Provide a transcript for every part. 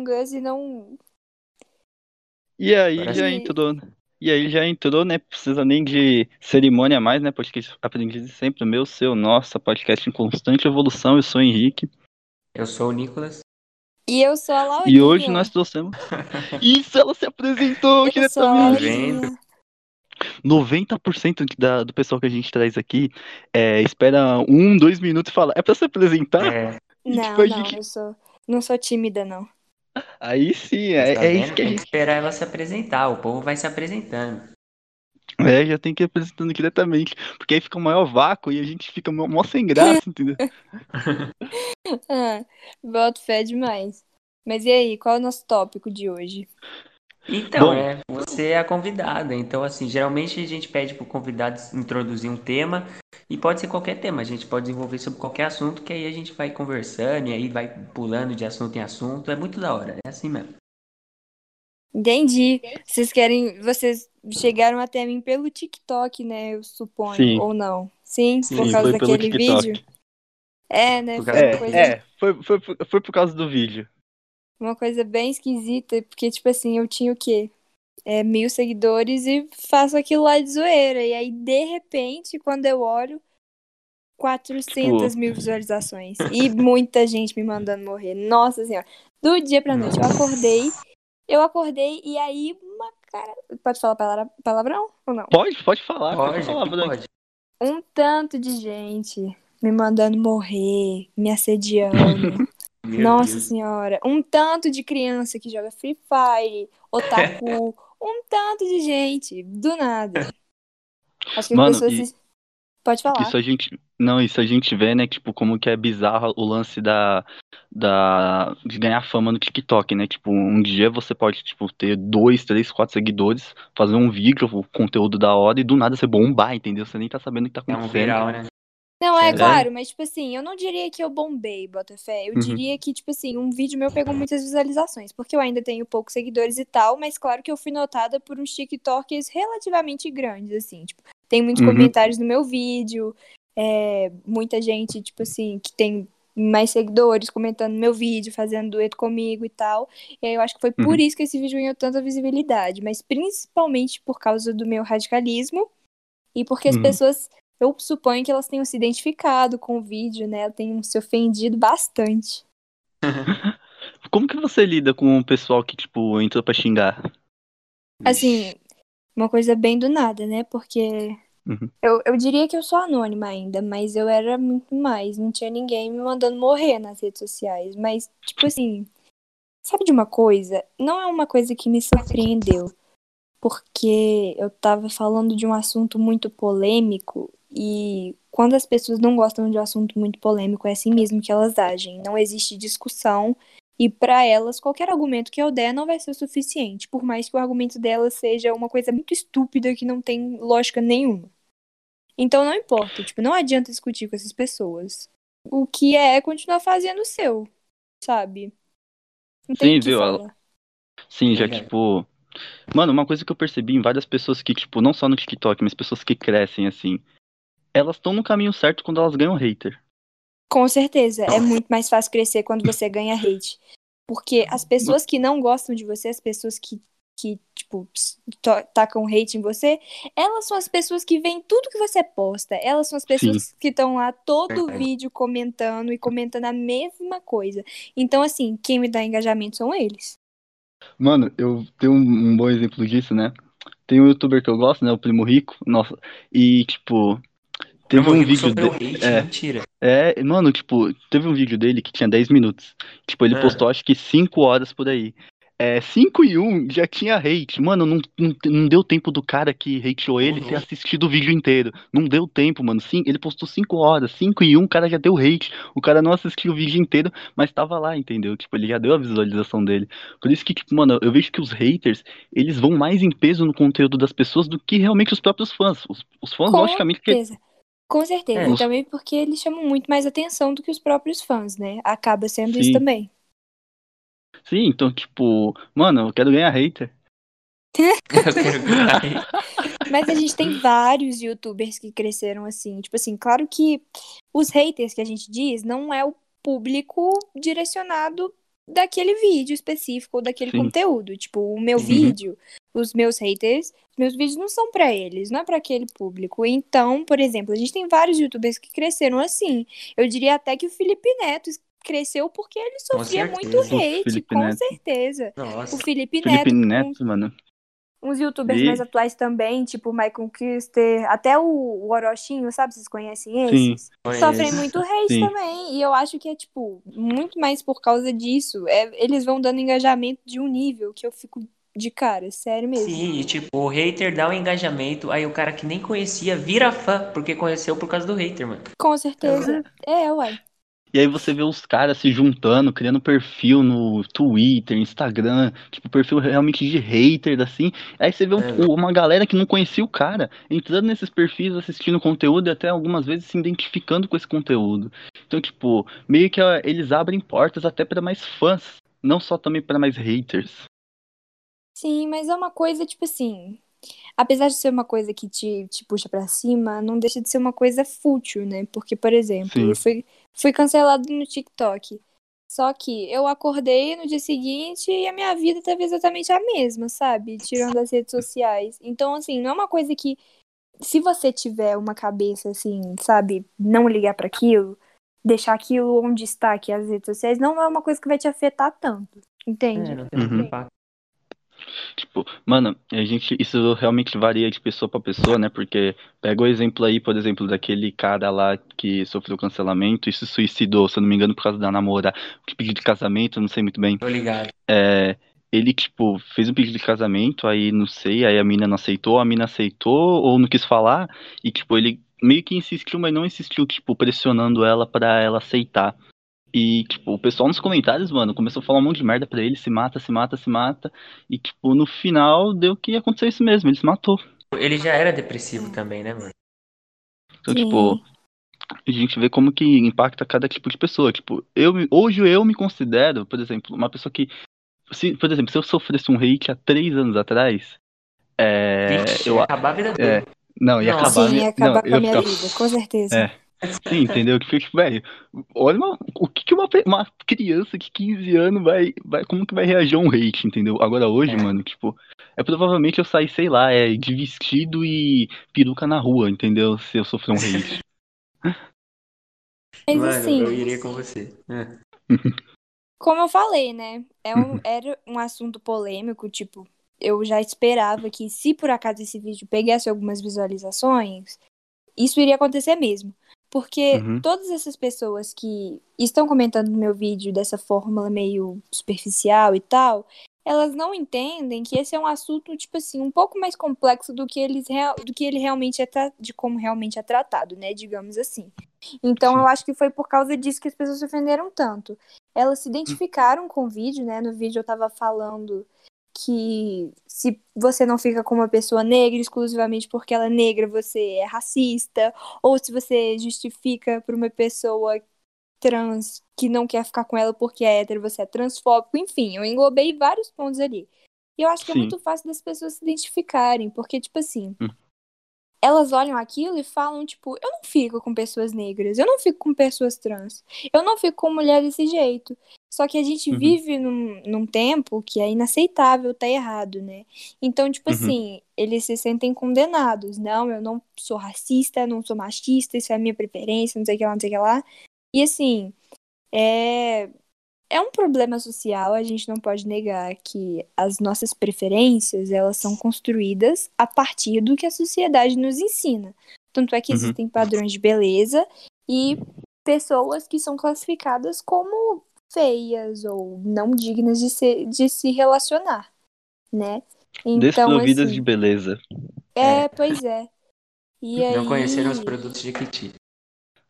Among Us e não. E aí Parece já que- entrou. E aí já entrou, né? Precisa nem de cerimônia mais, né? Podcast aprendi sempre, meu, seu, nossa, podcast em constante evolução. Eu sou o Henrique. Eu sou o Nicolas. E eu sou a Laurinha. E hoje nós trouxemos. Isso, ela se apresentou Eu diretamente. Laurinha. 90% da, do pessoal que a gente traz aqui é, espera um, dois minutos e fala, é pra se apresentar? É, E, Não, tipo, não, gente- eu sou. Não sou tímida, não. Aí sim, é, tá é isso que a Tem gente. que esperar ela se apresentar. O povo vai se apresentando. É, já tem que ir apresentando diretamente. Porque aí fica o maior vácuo e a gente fica mó, mó sem graça, entendeu? Ah, boto fé demais. Mas e aí, qual é o nosso tópico de hoje? Então, Bom. é, você é a convidada. Então, assim, geralmente a gente pede pro convidado introduzir um tema. E pode ser qualquer tema. A gente pode desenvolver sobre qualquer assunto. Que aí a gente vai conversando. E aí vai pulando de assunto em assunto. É muito da hora. É assim mesmo. Entendi. Vocês querem. Vocês chegaram até mim pelo TikTok, né? Eu suponho. Sim. Ou não? Sim, Sim, por causa daquele vídeo? É, né? Foi É, coisa, é foi, foi, foi por causa do vídeo. Uma coisa bem esquisita, porque, tipo assim, eu tinha o quê? É, mil seguidores e faço aquilo lá de zoeira. E aí, de repente, quando eu olho, 400 Tipo- mil visualizações. E muita gente me mandando morrer. Nossa senhora. Do dia pra noite, eu acordei. Eu acordei e aí uma cara. Pode falar palavra- palavrão ou não? Pode, pode falar, pode, Pode, falar, pode. Um tanto de gente me mandando morrer, me assediando. Meu Nossa Deus. senhora. Um tanto de criança que joga Free Fire, otaku. um tanto de gente, do nada. Acho que as Mano, pessoas e- se... Pode falar. Isso a gente. Não, isso a gente vê, né? Tipo, como que é bizarro o lance da, da. de ganhar fama no TikTok, né? Tipo, um dia você pode, tipo, ter dois, três, quatro seguidores, fazer um vídeo, o conteúdo da hora, e do nada você bombar, entendeu? Você nem tá sabendo o que tá É um acontecendo. viral, né? Não, é É. claro, mas tipo assim, eu não diria que eu bombei, Botafé. Eu Uhum. diria que, tipo assim, um vídeo meu pegou muitas visualizações, porque eu ainda tenho poucos seguidores e tal, mas claro que eu fui notada por uns TikTokers relativamente grandes, assim, tipo, tem muitos Uhum. comentários no meu vídeo, é, muita gente, tipo assim, que tem mais seguidores comentando no meu vídeo, fazendo dueto comigo e tal. E aí eu acho que foi por Uhum. isso que esse vídeo ganhou tanta visibilidade, mas principalmente por causa do meu radicalismo e porque as Uhum. pessoas eu suponho que elas tenham se identificado com o vídeo, né? Tenham se ofendido bastante. Como que você lida com o pessoal que, tipo, entrou pra xingar? Assim, uma coisa bem do nada, né? Porque Uhum. eu, eu diria que eu sou anônima ainda, mas eu era muito mais. Não tinha ninguém me mandando morrer nas redes sociais. Mas, tipo assim, sabe de uma coisa? Não é uma coisa que me surpreendeu. Porque eu tava falando de um assunto muito polêmico e quando as pessoas não gostam de um assunto muito polêmico, é assim mesmo que elas agem. Não existe discussão e pra elas qualquer argumento que eu der não vai ser o suficiente, por mais que o argumento delas seja uma coisa muito estúpida que não tem lógica nenhuma. Então não importa, tipo, não adianta discutir com essas pessoas. O que é é continuar fazendo o seu, sabe? Não tem Sim, viu? falar. Sim, já, tipo. Mano, uma coisa que eu percebi em várias pessoas que, tipo, não só no TikTok, mas pessoas que crescem, assim. Elas estão no caminho certo quando elas ganham hater. Com certeza, é muito mais fácil crescer quando você ganha hate. Porque as pessoas que não gostam de você, as pessoas que, que tipo, tacam hate em você, elas são as pessoas que veem tudo que você posta. Elas são as pessoas que estão lá todo Verdade. vídeo comentando e comentando a mesma coisa. Então, assim, quem me dá engajamento são eles. Mano, eu tenho um, um bom exemplo disso, né? Tem um youtuber que eu gosto, né? O Primo Rico. Nossa. E, tipo. Teve um vídeo dele. hate, É. mentira. É, mano, tipo, teve um vídeo dele que tinha 10 minutos. Tipo, ele Ah. postou acho que 5 horas por aí. É, 5 e 1 já tinha hate. Mano, não, não, não deu tempo do cara que hateou ele ter Uhum. assistido o vídeo inteiro. Não deu tempo, mano. Sim, ele postou 5 horas. 5 e 1, o cara já deu hate. O cara não assistiu o vídeo inteiro, mas tava lá, entendeu? Tipo, ele já deu a visualização dele. Por isso que, tipo, mano, eu vejo que os haters, eles vão mais em peso no conteúdo das pessoas do que realmente os próprios fãs. Os, os fãs, Com logicamente, que. Com certeza. É. E também porque eles chamam muito mais atenção do que os próprios fãs, né? Acaba sendo isso Sim. também. Sim, então, tipo, mano, eu quero ganhar hater. Mas a gente tem vários youtubers que cresceram assim. Tipo assim, claro que os haters que a gente diz não é o público direcionado daquele vídeo específico ou daquele Sim. conteúdo. Tipo, o meu Uhum. vídeo, os meus haters, meus vídeos não são pra eles, não é pra aquele público. Então, por exemplo, a gente tem vários youtubers que cresceram assim. Eu diria até que o Felipe Neto cresceu porque ele sofria muito hate, com Neto. certeza. Nossa. O Felipe, Felipe Neto, Neto, mano. uns youtubers E- mais atuais também, tipo o Michael Kister, até o, o Orochinho, sabe? Vocês conhecem Sim. esses? Sofrem Conheço. muito hate Sim. também. E eu acho que é, tipo, muito mais por causa disso. É, eles vão dando engajamento de um nível que eu fico de cara, sério mesmo. Sim, e tipo, o hater dá o engajamento, aí o cara que nem conhecia vira fã, porque conheceu por causa do hater, mano. Com certeza. É, uai. E aí você vê os caras se juntando, criando perfil no Twitter, Instagram, tipo, perfil realmente de hater, assim. Aí você vê um- É. uma galera que não conhecia o cara, entrando nesses perfis, assistindo conteúdo e até algumas vezes se identificando com esse conteúdo. Então, tipo, meio que eles abrem portas até para mais fãs, não só também para mais haters. Sim, mas é uma coisa, tipo assim. Apesar de ser uma coisa que te, te puxa pra cima, não deixa de ser uma coisa fútil, né? Porque, por exemplo, Sim. eu fui, fui cancelado no TikTok. Só que eu acordei no dia seguinte e a minha vida tava exatamente a mesma, sabe? Tirando as redes sociais. Então, assim, não é uma coisa que. Se você tiver uma cabeça, assim, sabe? Não ligar pra aquilo, deixar aquilo onde está, que é as redes sociais, não é uma coisa que vai te afetar tanto. Entende? É, não tem Uhum. impacto. Tipo, mano, a gente, isso realmente varia de pessoa pra pessoa, né? Porque pega o exemplo aí, por exemplo, daquele cara lá que sofreu cancelamento e se suicidou, se eu não me engano, por causa da namora, que pedido de casamento, não sei muito bem. Tô ligado. É, ele, tipo, fez um pedido de casamento, aí não sei, aí a mina não aceitou, a mina aceitou ou não quis falar, e, tipo, ele meio que insistiu, mas não insistiu, tipo, pressionando ela pra ela aceitar. E, tipo, o pessoal nos comentários, mano, começou a falar um monte de merda pra ele, se mata, se mata, se mata. E, tipo, no final deu que aconteceu isso mesmo, ele se matou. Ele já era depressivo também, né, mano? Então, Sim. tipo, a gente vê como que impacta cada tipo de pessoa. Tipo, eu, hoje eu me considero, por exemplo, uma pessoa que. Se, por exemplo, se eu sofresse um hate há três anos atrás, é. Vixe, eu, ia acabar a vida dele. é, não, ia Nossa. acabar. Sim, ia acabar não, com eu a minha ia vida, com certeza. É. Sim, entendeu? Que fica, velho, olha uma- o que, que uma, uma criança de 15 anos vai, vai. Como que vai reagir a um hate, entendeu? Agora hoje, É. mano, tipo, é provavelmente eu sair, sei lá, é de vestido e peruca na rua, entendeu? Se eu sofrer um hate. Mas Mano, assim, eu iria com você. É. como eu falei, né? É um, era um assunto polêmico, tipo, eu já esperava que se por acaso esse vídeo pegasse algumas visualizações, isso iria acontecer mesmo. Porque Uhum. todas essas pessoas que estão comentando no meu vídeo dessa forma meio superficial e tal, elas não entendem que esse é um assunto, tipo assim, um pouco mais complexo do que, eles do que ele realmente é de como realmente é tratado, né? Digamos assim. Então eu acho que foi por causa disso que as pessoas se ofenderam tanto. Elas se identificaram com o vídeo, né? No vídeo eu tava falando que se você não fica com uma pessoa negra exclusivamente porque ela é negra, você é racista, ou se você justifica por uma pessoa trans que não quer ficar com ela porque é hétero, você é transfóbico, enfim, eu englobei vários pontos ali. E eu acho que Sim. é muito fácil das pessoas se identificarem, porque, tipo assim, Hum. Elas olham aquilo e falam, tipo, eu não fico com pessoas negras, eu não fico com pessoas trans, eu não fico com mulher desse jeito. Só que a gente Uhum. vive num, num tempo que é inaceitável, tá errado, né? Então, tipo Uhum. assim, eles se sentem condenados. Não, eu não sou racista, não sou machista, isso é a minha preferência, não sei o que lá, não sei o que lá. E assim, é, é um problema social, a gente não pode negar que as nossas preferências, elas são construídas a partir do que a sociedade nos ensina. Tanto é que Uhum. existem padrões de beleza e pessoas que são classificadas como feias ou não dignas de, ser, de se relacionar, né? Então, Desprovidas assim, de beleza. é, pois é. E Não aí... conheceram os produtos de Kiti.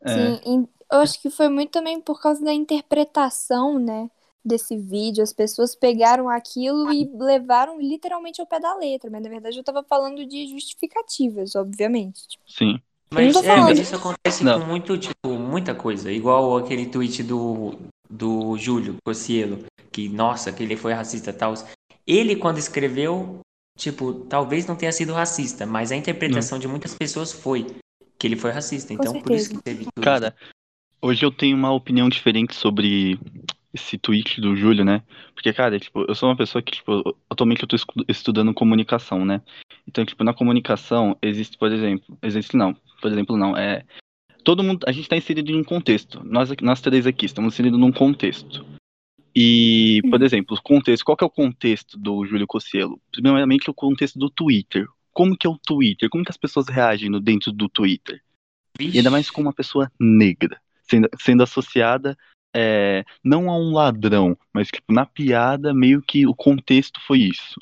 É. Sim, eu acho que foi muito também por causa da interpretação, né, desse vídeo. As pessoas pegaram aquilo e levaram literalmente ao pé da letra, mas na verdade eu tava falando de justificativas, obviamente. Tipo, Sim. Mas, não é, mas isso acontece Não. com muito, tipo, muita coisa. Igual aquele tweet do, do Júlio Cossielo, que, nossa, que ele foi racista e tal. Ele, quando escreveu, tipo, talvez não tenha sido racista, mas a interpretação de muitas pessoas foi que ele foi racista. Então, por isso que teve tudo. Cara, hoje eu tenho uma opinião diferente sobre esse tweet do Júlio, né? Porque, cara, tipo, eu sou uma pessoa que, tipo, atualmente eu tô estudando comunicação, né? Então, tipo, na comunicação existe, por exemplo, existe não, por exemplo, não, é todo mundo, a gente tá inserido em um contexto. Nós, nós três aqui estamos inseridos num contexto. E, por exemplo, o contexto, qual que é o contexto do Júlio Cossielo? Primeiramente, o contexto do Twitter. Como que é o Twitter? Como que as pessoas reagem no dentro do Twitter? E ainda mais com uma pessoa negra, sendo, sendo associada é, não a um ladrão, mas tipo, na piada, meio que o contexto foi isso.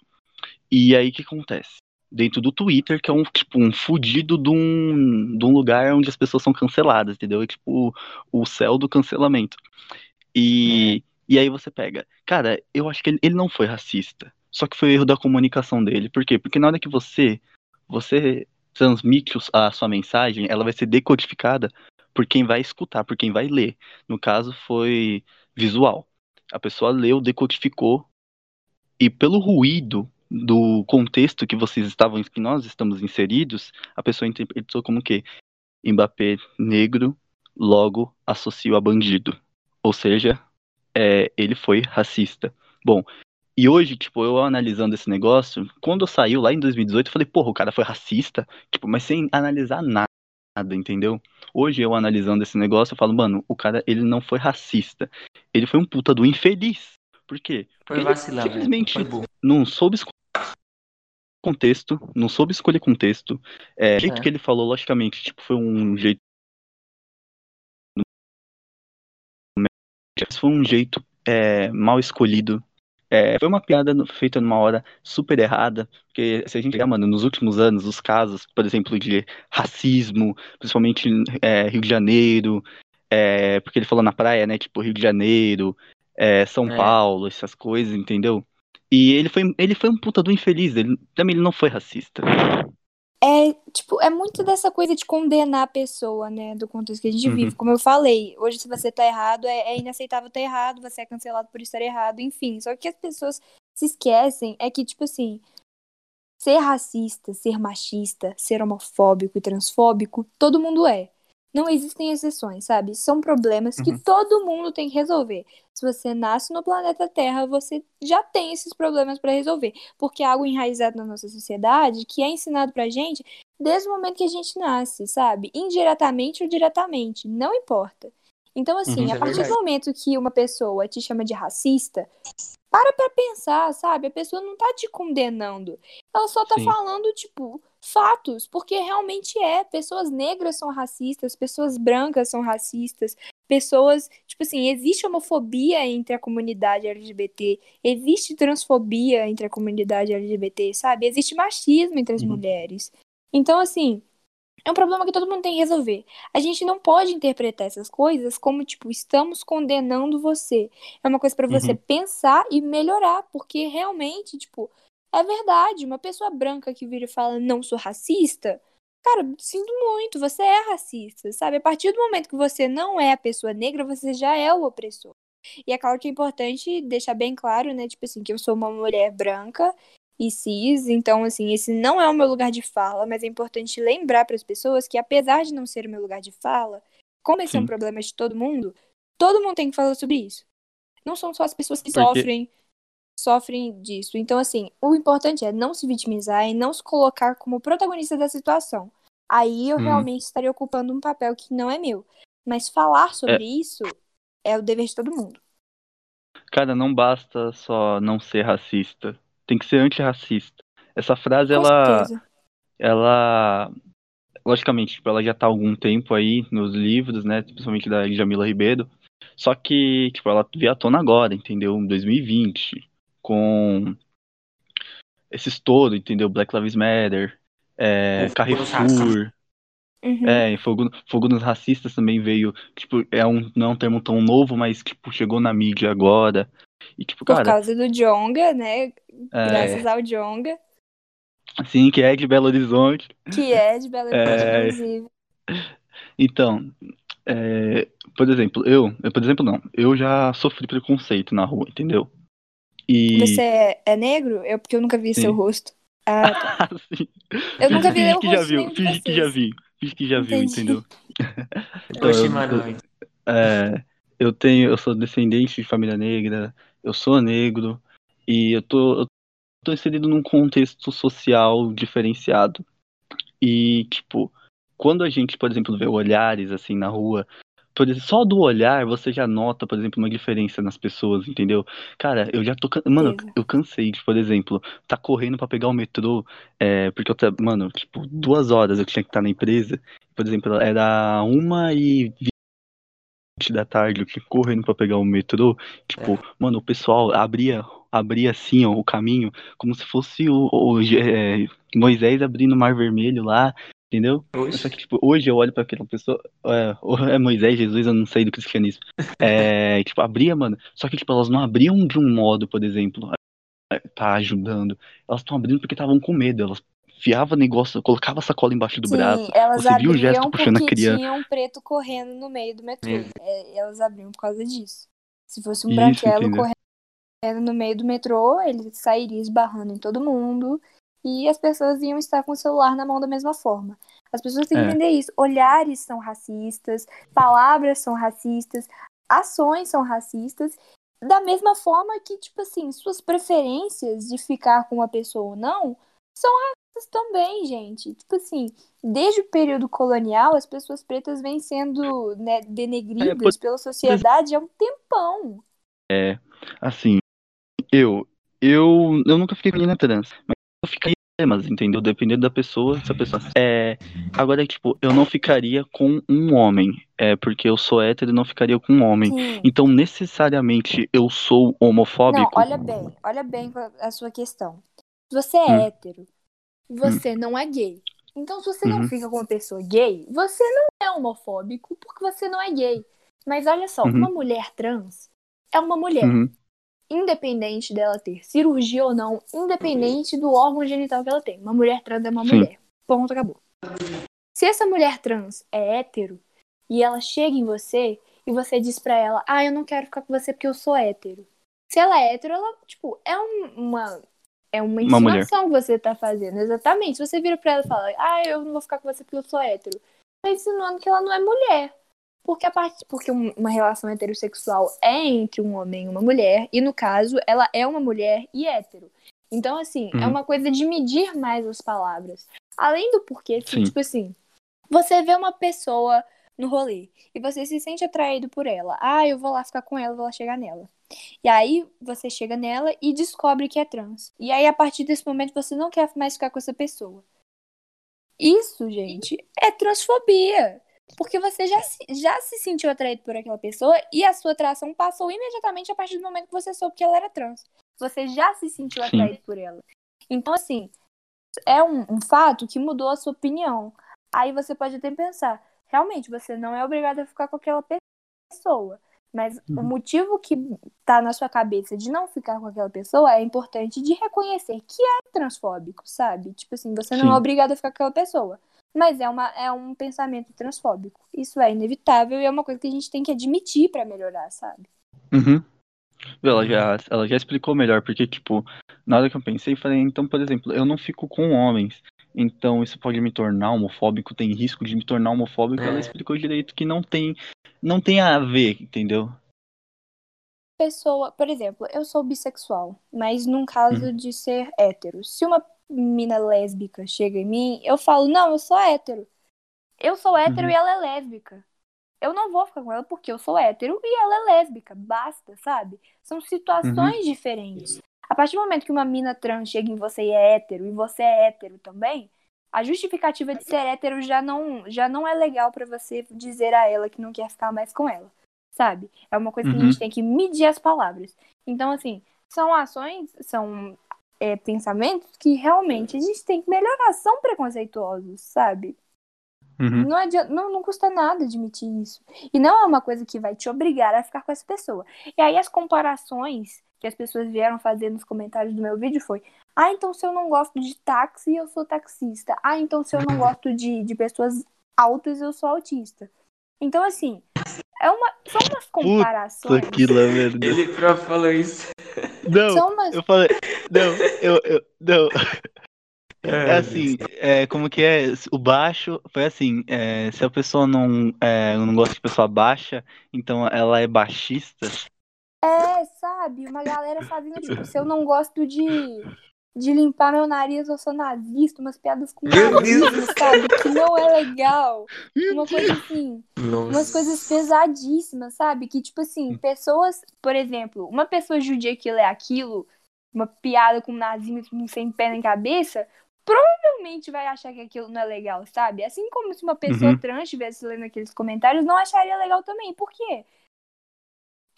E aí o que acontece? Dentro do Twitter, que é um tipo um fudido de um, de um lugar onde as pessoas são canceladas, entendeu? É tipo o céu do cancelamento. E, e aí você pega, cara, eu acho que ele, ele não foi racista. Só que foi erro da comunicação dele. Por quê? Porque na hora que você você transmite a sua mensagem, ela vai ser decodificada por quem vai escutar, por quem vai ler. No caso, foi visual. A pessoa leu, decodificou, e pelo ruído do contexto que vocês estavam, que nós estamos inseridos, a pessoa interpretou como que Mbappé negro, logo associo a bandido. Ou seja, é, ele foi racista. Bom, e hoje, tipo, eu analisando esse negócio, quando saiu lá em 2018, eu falei, porra, o cara foi racista, tipo, mas sem analisar nada, entendeu? Hoje eu analisando esse negócio, eu falo, mano, o cara, ele não foi racista. Ele foi um puta do infeliz. Por quê? Foi Ele vacilão, né? simplesmente burro. não soube escolher contexto, não soube escolher contexto. É, o jeito É. que ele falou, logicamente, tipo, foi um jeito. Foi um jeito é, mal escolhido. É, foi uma piada no- feita numa hora super errada, porque se a gente pegar, mano, nos últimos anos, os casos, por exemplo, de racismo, principalmente é, Rio de Janeiro, é, porque ele falou na praia, né, tipo, Rio de Janeiro, é, São É. Paulo, essas coisas, entendeu? E ele foi, ele foi um puta do infeliz, ele, também ele não foi racista. É, tipo, é muito dessa coisa de condenar a pessoa, né? Do contexto que a gente Uhum. vive. Como eu falei, hoje se você tá errado, é, é inaceitável tá errado, você é cancelado por estar errado, enfim. Só que as pessoas se esquecem é que, tipo assim, ser racista, ser machista, ser homofóbico e transfóbico, todo mundo é. Não existem exceções, sabe? São problemas que Uhum. todo mundo tem que resolver. Se você nasce no planeta Terra, você já tem esses problemas para resolver. Porque é algo enraizado na nossa sociedade que é ensinado pra gente desde o momento que a gente nasce, sabe? Indiretamente ou diretamente, não importa. Então, assim, Uhum. a É partir do verdade. momento que uma pessoa te chama de racista, para pra pensar, sabe? A pessoa não tá te condenando. Ela só tá Sim. falando, tipo, fatos, porque realmente é. Pessoas negras são racistas, pessoas brancas são racistas, pessoas, tipo assim, existe homofobia entre a comunidade LGBT, existe transfobia entre a comunidade LGBT, sabe? Existe machismo entre as Uhum. mulheres. Então, assim, é um problema que todo mundo tem que resolver. A gente não pode interpretar essas coisas como, tipo, estamos condenando você. É uma coisa pra você Uhum. pensar e melhorar, porque realmente, tipo, é verdade. Uma pessoa branca que vira e fala, não sou racista, cara, sinto muito, você é racista, sabe? A partir do momento que você não é a pessoa negra, você já é o opressor. E é claro que é importante deixar bem claro, né? Tipo assim, que eu sou uma mulher branca e cis, então, assim, esse não é o meu lugar de fala, mas é importante lembrar para as pessoas que, apesar de não ser o meu lugar de fala, como esse é um Sim. problema de todo mundo, todo mundo tem que falar sobre isso. Não são só as pessoas que Porque- sofrem sofrem disso. Então, assim, o importante é não se vitimizar e não se colocar como protagonista da situação. Aí eu Uhum. realmente estaria ocupando um papel que não é meu. Mas falar sobre isso é o dever de todo mundo. Cara, não basta só não ser racista. Tem que ser antirracista. Essa frase, Com ela, certeza. ela, logicamente, tipo, ela já tá há algum tempo aí nos livros, né? Principalmente da Jamila Ribeiro. Só que, tipo, ela veio à tona agora, entendeu? Em 2020, com esse estouro, entendeu? Black Lives Matter, é, Carrefour, Uhum. é, e fogo, fogo nos racistas também veio, tipo, é um, não é um termo tão novo, mas, tipo, chegou na mídia agora. E, tipo, Por cara, causa do Jonga, né? é, Graças ao Jonga, sim, que é de Belo Horizonte. que é de Belo Horizonte, É. inclusive. Então, é, por exemplo, eu, eu, por exemplo, não, eu já sofri preconceito na rua, entendeu? E. Você é, é negro? Eu, porque eu nunca vi Sim. seu rosto. Ah, tá. Sim. Eu nunca vi finge o que já rosto de viu, finge que já viu, finge que já viu, entendeu? Oxi, mano. É, eu tenho, eu sou descendente de família negra, eu sou negro, e eu tô, eu tô inserido num contexto social diferenciado. E, tipo, quando a gente, por exemplo, vê olhares assim na rua, exemplo, só do olhar você já nota, por exemplo, uma diferença nas pessoas, entendeu? Cara, eu já tô. can- Mano, Certeza. eu cansei de, por exemplo, tá correndo pra pegar o metrô, é, porque eu, mano, tipo, duas horas eu tinha que estar na empresa. Por exemplo, era uma e da tarde, eu correndo pra pegar o metrô. Tipo, mano, o pessoal abria, abria assim, ó, o caminho, como se fosse o, o- é, Moisés abrindo o Mar Vermelho lá, entendeu? Oxe. Só que, tipo, hoje eu olho pra aquela pessoa. É, é Moisés, Jesus, eu não sei do cristianismo. É, tipo, abria, mano. Só que, tipo, elas não abriam de um modo, por exemplo, é, tá ajudando. Elas estão abrindo porque estavam com medo. Elas fiavam negócio, colocava a sacola embaixo do Sim, braço. elas Você viu o gesto abriam puxando a criança? tinha um preto correndo no meio do metrô. Meu É, elas abriam por causa disso. Se fosse um Isso, branquelo entendeu? correndo no meio do metrô, ele sairia esbarrando em todo mundo e as pessoas iam estar com o celular na mão da mesma forma. As pessoas têm que É. entender isso. Olhares são racistas, palavras são racistas, ações são racistas. Da mesma forma que, tipo assim, suas preferências de ficar com uma pessoa ou não são também, gente. Tipo assim, desde o período colonial, as pessoas pretas vêm sendo né, denegridas É, pela sociedade há um tempão. Assim, eu. Eu, eu nunca fiquei menina trans. Mas eu ficaria, mas entendeu? Dependendo da pessoa, se a pessoa. É, agora, tipo, eu não ficaria com um homem. É, porque eu sou hétero e não ficaria com um homem. Sim. Então, necessariamente, eu sou Não, homofóbico. olha bem, olha bem a sua questão. Se você é Hum. hétero, você não é gay. Então, se você não Uhum. fica com uma pessoa gay, você não é homofóbico porque você não é gay. Mas olha só, Uhum. uma mulher trans é uma mulher. Uhum, Independente dela ter cirurgia ou não, independente do órgão genital que ela tem. Uma mulher trans é uma Sim. mulher. Ponto, acabou. Se essa mulher trans é hétero e ela chega em você e você diz pra ela, ah, eu não quero ficar com você porque eu sou hétero. Se ela é hétero, ela, tipo, é um- uma. É uma insinuação que você tá fazendo. Exatamente. Se você vira pra ela e fala, ah, eu não vou ficar com você porque eu sou hétero, tá insinuando que ela não é mulher. Porque a parte, porque um- uma relação heterossexual é entre um homem e uma mulher, e no caso, ela é uma mulher e hétero. Então, assim, é Uhum. uma coisa de medir mais as palavras. Além do porquê, que, Sim. tipo assim, você vê uma pessoa no rolê e você se sente atraído por ela. Ah, eu vou lá ficar com ela, vou lá chegar nela. E aí você chega nela e descobre que é trans. E aí, a partir desse momento, você não quer mais ficar com essa pessoa. Isso, gente, é transfobia. Porque você já se, já se sentiu atraído por aquela pessoa e a sua atração passou imediatamente a partir do momento que você soube que ela era trans. Você já se sentiu Sim. atraído por ela. Então, assim, é um, um fato que mudou a sua opinião. Aí você pode até pensar, realmente, você não é obrigado a ficar com aquela pessoa. Mas o Uhum. motivo que tá na sua cabeça de não ficar com aquela pessoa é importante de reconhecer que é transfóbico, sabe? Tipo assim, você não Sim. é obrigado a ficar com aquela pessoa. Mas é, uma, é um pensamento transfóbico. Isso é inevitável e é uma coisa que a gente tem que admitir pra melhorar, sabe? Uhum. Ela já, ela já explicou melhor, porque, tipo, na hora que eu pensei, falei, então, por exemplo, eu não fico com homens, então isso pode me tornar homofóbico, tem risco de me tornar homofóbico, ela É. explicou direito que não tem, não tem a ver, entendeu? Pessoa, por exemplo, eu sou bissexual, mas num caso Uhum. de ser hétero. Se uma mina lésbica chega em mim, eu falo, não, eu sou hétero. Eu sou hétero Uhum. e ela é lésbica. Eu não vou ficar com ela porque eu sou hétero e ela é lésbica. Basta, sabe? São situações diferentes. A partir do momento que uma mina trans chega em você e é hétero, e você é hétero também, a justificativa de ser hétero já não, já não é legal pra você dizer a ela que não quer ficar mais com ela. Sabe? É uma coisa que a Uhum. gente tem que medir as palavras. Então, assim, são ações, são é, pensamentos que realmente a gente tem que melhorar. São preconceituosos, sabe? Uhum. Não, adianta, não, não custa nada admitir isso. E não é uma coisa que vai te obrigar a ficar com essa pessoa. E aí as comparações que as pessoas vieram fazer nos comentários do meu vídeo foi: ah, então se eu não gosto de táxi, eu sou taxista. Ah, então se eu não gosto de, de pessoas altas, eu sou autista. Então, assim, é uma, são umas comparações. Lá, merda. Ele próprio falou isso. Não, umas. eu falei, não, eu, eu, não. É assim, é, como que é? O baixo foi assim, é, se a pessoa não, é, não gosta de pessoa baixa, então ela é baixista. É, sabe? Uma galera fazendo, tipo, se eu não gosto de, de limpar meu nariz, eu sou nazista, umas piadas com nazismo, sabe? Que não é legal. Uma coisa assim, umas Nossa. coisas pesadíssimas, sabe? Que, tipo assim, pessoas, por exemplo, uma pessoa judia que lê aquilo, uma piada com nazismo sem pé nem cabeça, provavelmente vai achar que aquilo não é legal, sabe? Assim como se uma pessoa Uhum. trans estivesse lendo aqueles comentários, não acharia legal também. Por quê?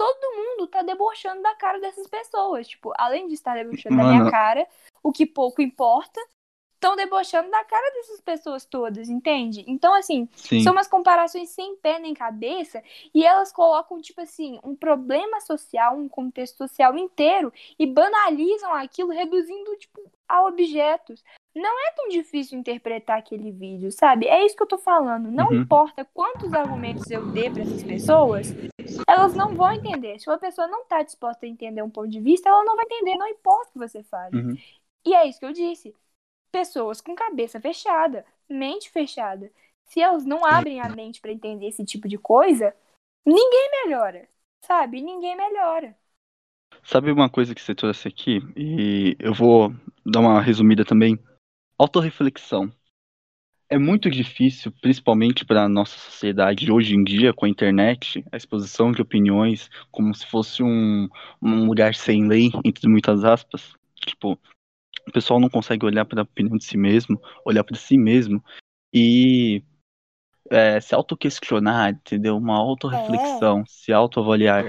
Todo mundo tá debochando da cara dessas pessoas. Tipo, além de estar debochando da minha Mano. cara, o que pouco importa, estão debochando da cara dessas pessoas todas, entende? Então, assim, Sim. são umas comparações sem pé nem cabeça e elas colocam, tipo assim, um problema social, um contexto social inteiro e banalizam aquilo, reduzindo, tipo, a objetos. Não é tão difícil interpretar aquele vídeo, sabe? É isso que eu tô falando. Não Uhum. importa quantos argumentos eu dê pra essas pessoas, elas não vão entender. Se uma pessoa não tá disposta a entender um ponto de vista, ela não vai entender, não importa o que você fale. Uhum. E é isso que eu disse. Pessoas com cabeça fechada, mente fechada. Se elas não abrem a mente pra entender esse tipo de coisa, ninguém melhora. Sabe? Ninguém melhora. Sabe uma coisa que você trouxe aqui? E eu vou dar uma resumida também. Autoreflexão. É muito difícil, principalmente para nossa sociedade hoje em dia, com a internet, a exposição de opiniões, como se fosse um, um lugar sem lei, entre muitas aspas. Tipo, o pessoal não consegue olhar para a opinião de si mesmo, olhar para si mesmo e é, se autoquestionar, entendeu? Uma autorreflexão, se autoavaliar.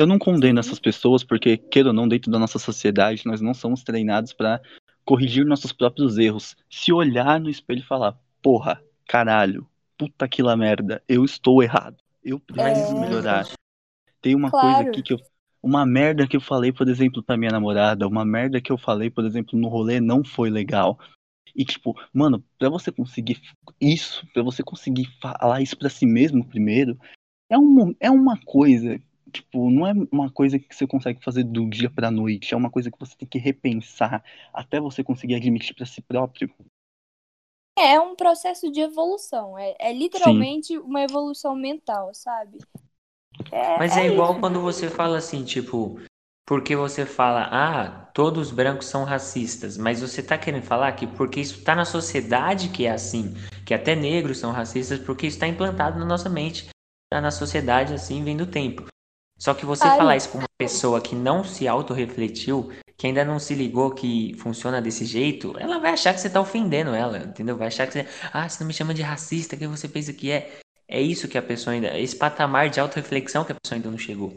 Eu não condeno Sim. essas pessoas porque, queira ou não, dentro da nossa sociedade, nós não somos treinados para corrigir nossos próprios erros. Se olhar no espelho e falar, porra, caralho, puta que lá merda, eu estou errado. Eu preciso É. melhorar. Tem uma Claro. coisa aqui que eu. Uma merda que eu falei, por exemplo, pra minha namorada, uma merda que eu falei, por exemplo, no rolê não foi legal. E tipo, mano, pra você conseguir isso, pra você conseguir falar isso pra si mesmo primeiro, é, um, é uma coisa, tipo, não é uma coisa que você consegue fazer do dia pra noite, é uma coisa que você tem que repensar até você conseguir admitir pra si próprio. É um processo de evolução. É, é literalmente uma evolução mental, sabe? É, Mas é, é igual isso. quando você fala assim, tipo, porque você fala, ah, todos os brancos são racistas, mas você tá querendo falar que porque isso tá na sociedade que é assim, que até negros são racistas, porque isso tá implantado na nossa mente, tá na sociedade assim, vem do tempo. Só que você Ai. falar isso com uma pessoa que não se autorrefletiu, que ainda não se ligou que funciona desse jeito, ela vai achar que você tá ofendendo ela, entendeu? Vai achar que você, ah, você não me chama de racista, que você pensa que é. É isso que a pessoa ainda. Esse patamar de autorreflexão que a pessoa ainda não chegou.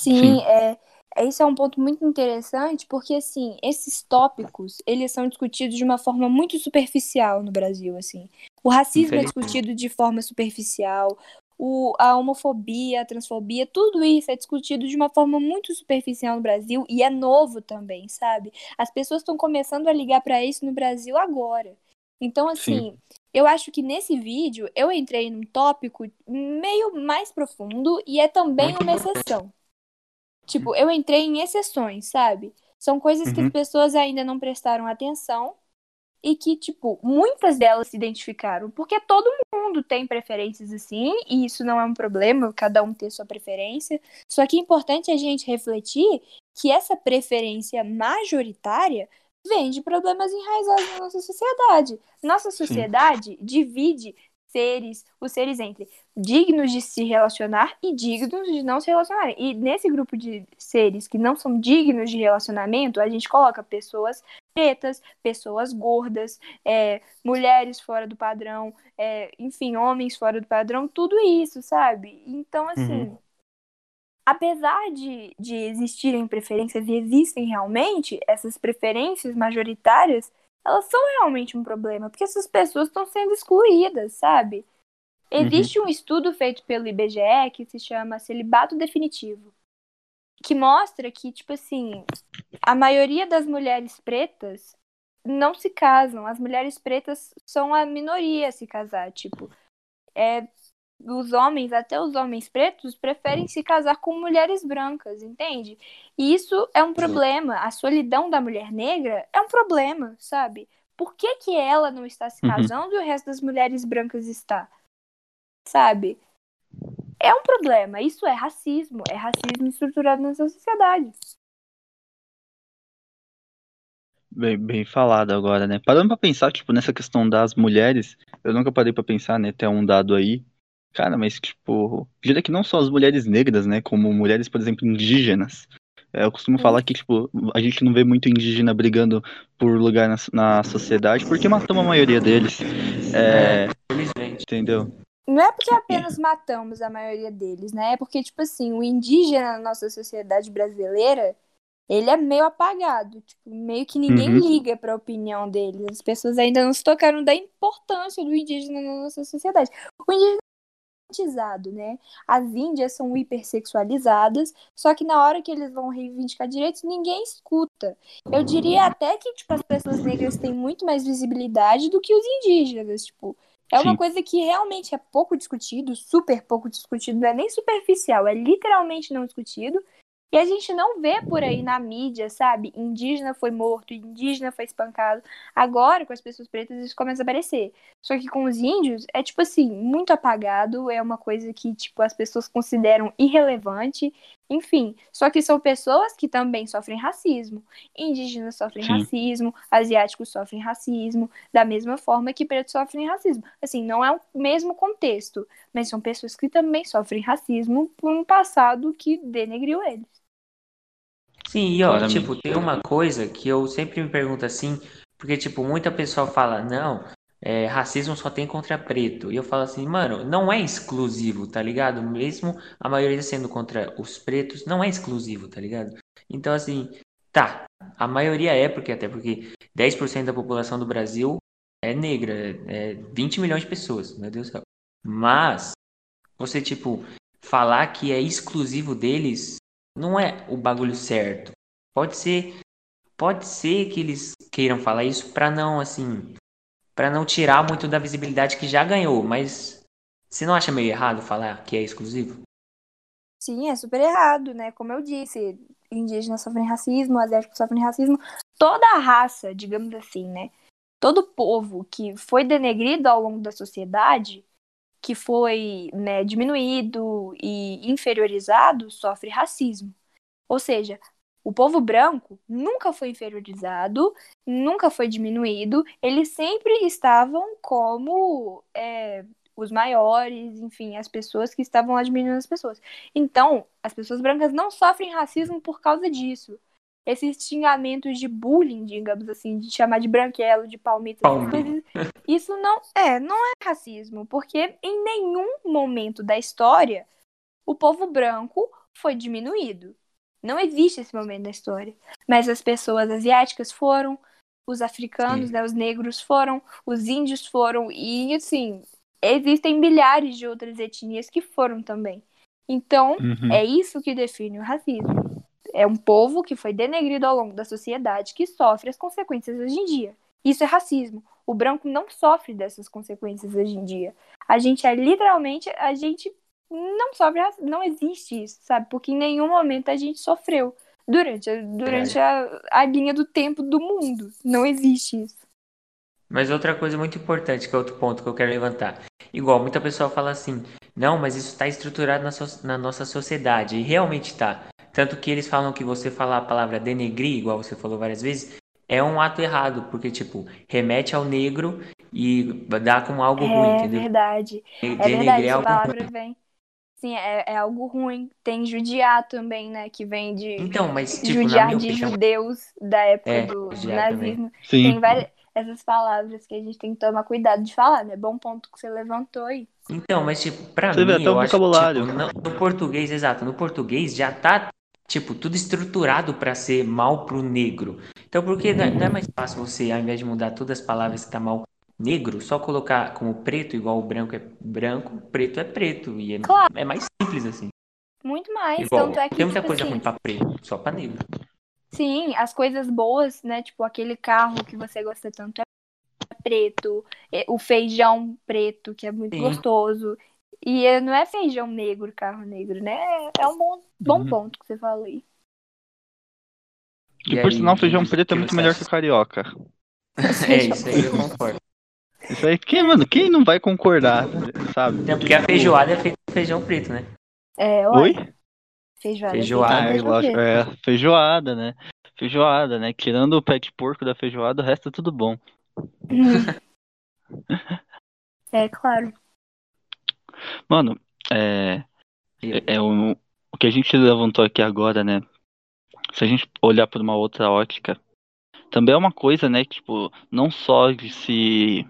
Sim, Sim. é, é, isso é um ponto muito interessante, porque assim, esses tópicos, eles são discutidos de uma forma muito superficial no Brasil, assim. O racismo é discutido de forma superficial, o, a homofobia, a transfobia, tudo isso é discutido de uma forma muito superficial no Brasil e é novo também, sabe? As pessoas estão começando a ligar para isso no Brasil agora. Então, assim, eu acho que nesse vídeo eu entrei num tópico meio mais profundo e é também Muito uma exceção. Tipo, eu entrei em exceções, sabe? São coisas que Uhum. as pessoas ainda não prestaram atenção e que, tipo, muitas delas se identificaram. Porque todo mundo tem preferências assim, e isso não é um problema, cada um ter sua preferência. Só que é importante a gente refletir que essa preferência majoritária vem de problemas enraizados na nossa sociedade. Nossa sociedade divide seres, os seres entre dignos de se relacionar e dignos de não se relacionar. E nesse grupo de seres que não são dignos de relacionamento, a gente coloca pessoas pretas, pessoas gordas, é, mulheres fora do padrão, é, enfim, homens fora do padrão, tudo isso, sabe? Então, assim, Uhum. apesar de, de existirem preferências e existem realmente, essas preferências majoritárias, elas são realmente um problema, porque essas pessoas estão sendo excluídas, sabe? Existe um estudo feito pelo IBGE que se chama Celibato Definitivo, que mostra que, tipo assim, a maioria das mulheres pretas não se casam. As mulheres pretas são a minoria a se casar, tipo, é, os homens, até os homens pretos, preferem se casar com mulheres brancas, entende? E isso é um problema. A solidão da mulher negra é um problema, sabe? Por que, que ela não está se Uhum. casando e o resto das mulheres brancas está? Sabe? É um problema. Isso é racismo. É racismo estruturado nessa sociedade. Bem, bem falado agora, né? Parando pra pensar, tipo, nessa questão das mulheres, eu nunca parei pra pensar, né? Tem um dado aí. Cara, mas, tipo, diria que não só as mulheres negras, né? Como mulheres, por exemplo, indígenas. É, eu costumo Sim. falar que, tipo, a gente não vê muito indígena brigando por lugar na, na sociedade, porque matamos a maioria deles. É, Infelizmente. entendeu? Não é porque apenas matamos a maioria deles, né? É porque, tipo assim, o indígena na nossa sociedade brasileira, ele é meio apagado. Tipo, meio que ninguém Uhum. liga pra opinião deles. As pessoas ainda não se tocaram da importância do indígena na nossa sociedade. O indígena é né? As índias são hipersexualizadas, só que na hora que eles vão reivindicar direitos, ninguém escuta. Eu diria até que, tipo, as pessoas negras têm muito mais visibilidade do que os indígenas, tipo... É uma Sim. coisa que realmente é pouco discutido, super pouco discutido, não é nem superficial, é literalmente não discutido. E a gente não vê por aí na mídia, sabe? Indígena foi morto, indígena foi espancado. Agora, com as pessoas pretas, isso começa a aparecer. Só que com os índios, é tipo assim, muito apagado, é uma coisa que, tipo, as pessoas consideram irrelevante. Enfim, só que são pessoas que também sofrem racismo. Indígenas sofrem Sim. racismo, asiáticos sofrem racismo, da mesma forma que pretos sofrem racismo. Assim, não é o mesmo contexto, mas são pessoas que também sofrem racismo por um passado que denegriu eles. Sim, e ó, Claramente. tipo, tem uma coisa que eu sempre me pergunto assim, porque, tipo, muita pessoa fala, não, é, racismo só tem contra preto. E eu falo assim, mano, não é exclusivo, tá ligado? Mesmo a maioria sendo contra os pretos, não é exclusivo, tá ligado? Então, assim, tá, a maioria é, porque até porque 10% da população do Brasil é negra, é 20 milhões de pessoas, meu Deus do céu. Mas, você, tipo, falar que é exclusivo deles não é o bagulho certo. Pode ser, pode ser que eles queiram falar isso pra não assim, Pra não tirar muito da visibilidade que já ganhou, mas você não acha meio errado falar que é exclusivo? Sim, é super errado, né? Como eu disse, indígenas sofrem racismo, asiáticos sofrem racismo. Toda a raça, digamos assim, né? Todo povo que foi denegrido ao longo da sociedade, que foi né, diminuído e inferiorizado, sofre racismo. Ou seja, o povo branco nunca foi inferiorizado, nunca foi diminuído, eles sempre estavam como é, os maiores, enfim, as pessoas que estavam lá diminuindo as pessoas. Então, as pessoas brancas não sofrem racismo por causa disso. Esses xingamentos de bullying, digamos assim, de chamar de branquelo, de palmito, coisas, isso não é, não é racismo, porque em nenhum momento da história o povo branco foi diminuído. Não existe esse momento da história. Mas as pessoas asiáticas foram, os africanos, né, os negros foram, os índios foram, e assim, existem milhares de outras etnias que foram também. Então, Uhum. é isso que define o racismo. É um povo que foi denegrido ao longo da sociedade que sofre as consequências hoje em dia. Isso é racismo. O branco não sofre dessas consequências hoje em dia. A gente é literalmente, a gente não sofre, não existe isso, sabe? Porque em nenhum momento a gente sofreu durante, a- durante a, a linha do tempo do mundo. Não existe isso. Mas outra coisa muito importante, que é outro ponto que eu quero levantar. Igual, muita pessoa fala assim, não, mas isso está estruturado na, so- na nossa sociedade. E realmente está. Tanto que eles falam que você falar a palavra denegrir, igual você falou várias vezes, é um ato errado, porque, tipo, remete ao negro e dá como algo ruim, É entendeu? verdade. É verdade, é essa algo palavra vem. Sim, é, é algo ruim. Tem judiar também, né? Que vem de Então, mas, tipo, judiar de opinião, judeus da época É, do, do judiar também. nazismo. Sim. Tem várias essas palavras que a gente tem que tomar cuidado de falar, né? Bom ponto que você levantou aí. Então, mas tipo, pra Você vê mim, até o eu acho que vocabulário. tipo, no, no português, exato, no português já tá, tipo, tudo estruturado pra ser mal pro negro. Então, por que não é, não é mais fácil você, ao invés de mudar todas as palavras que tá mal negro, só colocar como preto, igual o branco é branco, preto é preto. E é, Claro. é mais simples assim. Muito mais. Igual, Tanto é que, tem muita tipo coisa assim, ruim pra preto, só pra negro. sim, as coisas boas, né? Tipo, aquele carro que você gosta tanto é preto, é, o feijão preto, que é muito Sim. gostoso. E é- não é feijão negro, carro negro, né? É um bom, bom Uhum. ponto que você falou aí. Que E por aí, sinal, feijão preto é muito melhor acha? que o carioca. É isso aí, eu concordo. Isso aí, quem, mano, quem não vai concordar, sabe? Até porque a feijoada é feita com feijão preto, né? É, olha, Oi? feijoada. Feijoada, Ah, é, lógico, feijão é, feijoada, né? Feijoada, né? Tirando o pé de porco da feijoada, o resto é tudo bom. preto. É, claro. Mano, é, é o, o que a gente levantou aqui agora, né? Se a gente olhar por uma outra ótica, também é uma coisa, né? Tipo, não só de se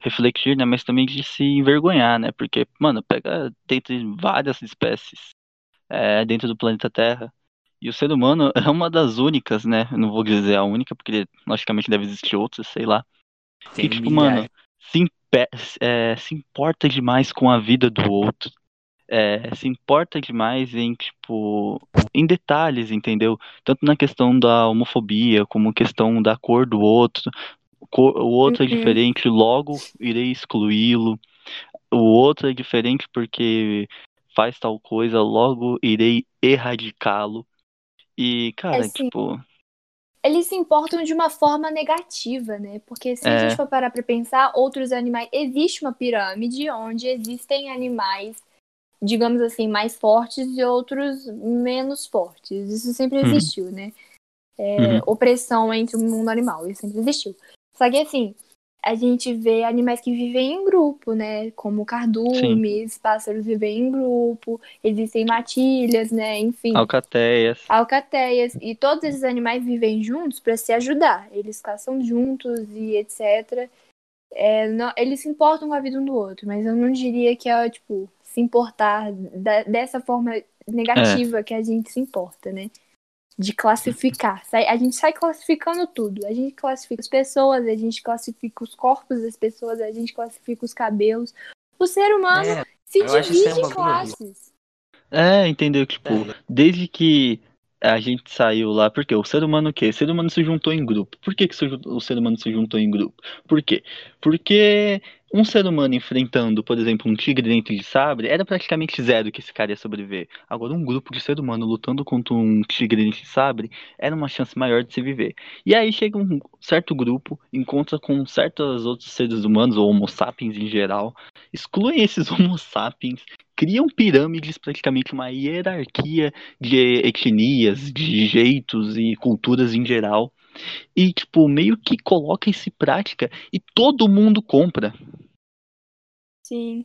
refletir, né? Mas também de se envergonhar, né? Porque, mano, pega dentre várias espécies é, dentro do planeta Terra. E o ser humano é uma das únicas, né? Não vou dizer a única, porque logicamente deve existir outras, sei lá. Tem que, tipo, milhares. mano, se, é, se importa demais com a vida do outro. É, se importa demais em, tipo, em detalhes, entendeu? Tanto na questão da homofobia, como questão da cor do outro. O outro é Uhum. diferente, logo irei excluí-lo. O outro é diferente porque faz tal coisa, logo irei erradicá-lo. E, cara, Assim, tipo, Eles se importam de uma forma negativa, né? Porque se a É. gente for parar pra pensar, outros animais. Existe uma pirâmide onde existem animais, digamos assim, mais fortes e outros menos fortes. Isso sempre Uhum. existiu, né? É, Uhum. Opressão entre o mundo animal, isso sempre existiu. Só que assim, a gente vê animais que vivem em grupo, né? Como cardumes, pássaros vivem em grupo, existem matilhas, né? Enfim. alcateias. Alcateias. E todos esses animais vivem juntos para se ajudar. Eles caçam juntos e etc. É, não- eles se importam com a vida um do outro, mas eu não diria que é, tipo, se importar da- dessa forma negativa que a gente se importa, né? De classificar. A gente sai classificando tudo. A gente classifica as pessoas, a gente classifica os corpos das pessoas, a gente classifica os cabelos. O ser humano É, se isso divide em classes. É, entendeu? Tipo, É. desde que a gente saiu lá, porque o ser humano o quê? O ser humano se juntou em grupo. Por que, que o ser humano se juntou em grupo? Por quê? Porque um ser humano enfrentando, por exemplo, um tigre dentro de sabre, era praticamente zero que esse cara ia sobreviver. Agora, um grupo de ser humano lutando contra um tigre dentro de sabre era uma chance maior de se viver. E aí chega um certo grupo, encontra com certos outros seres humanos, ou homo sapiens em geral, excluem esses homo sapiens, criam pirâmides, praticamente uma hierarquia de etnias, de jeitos e culturas em geral. E, tipo, meio que coloca isso em prática e todo mundo compra. Sim.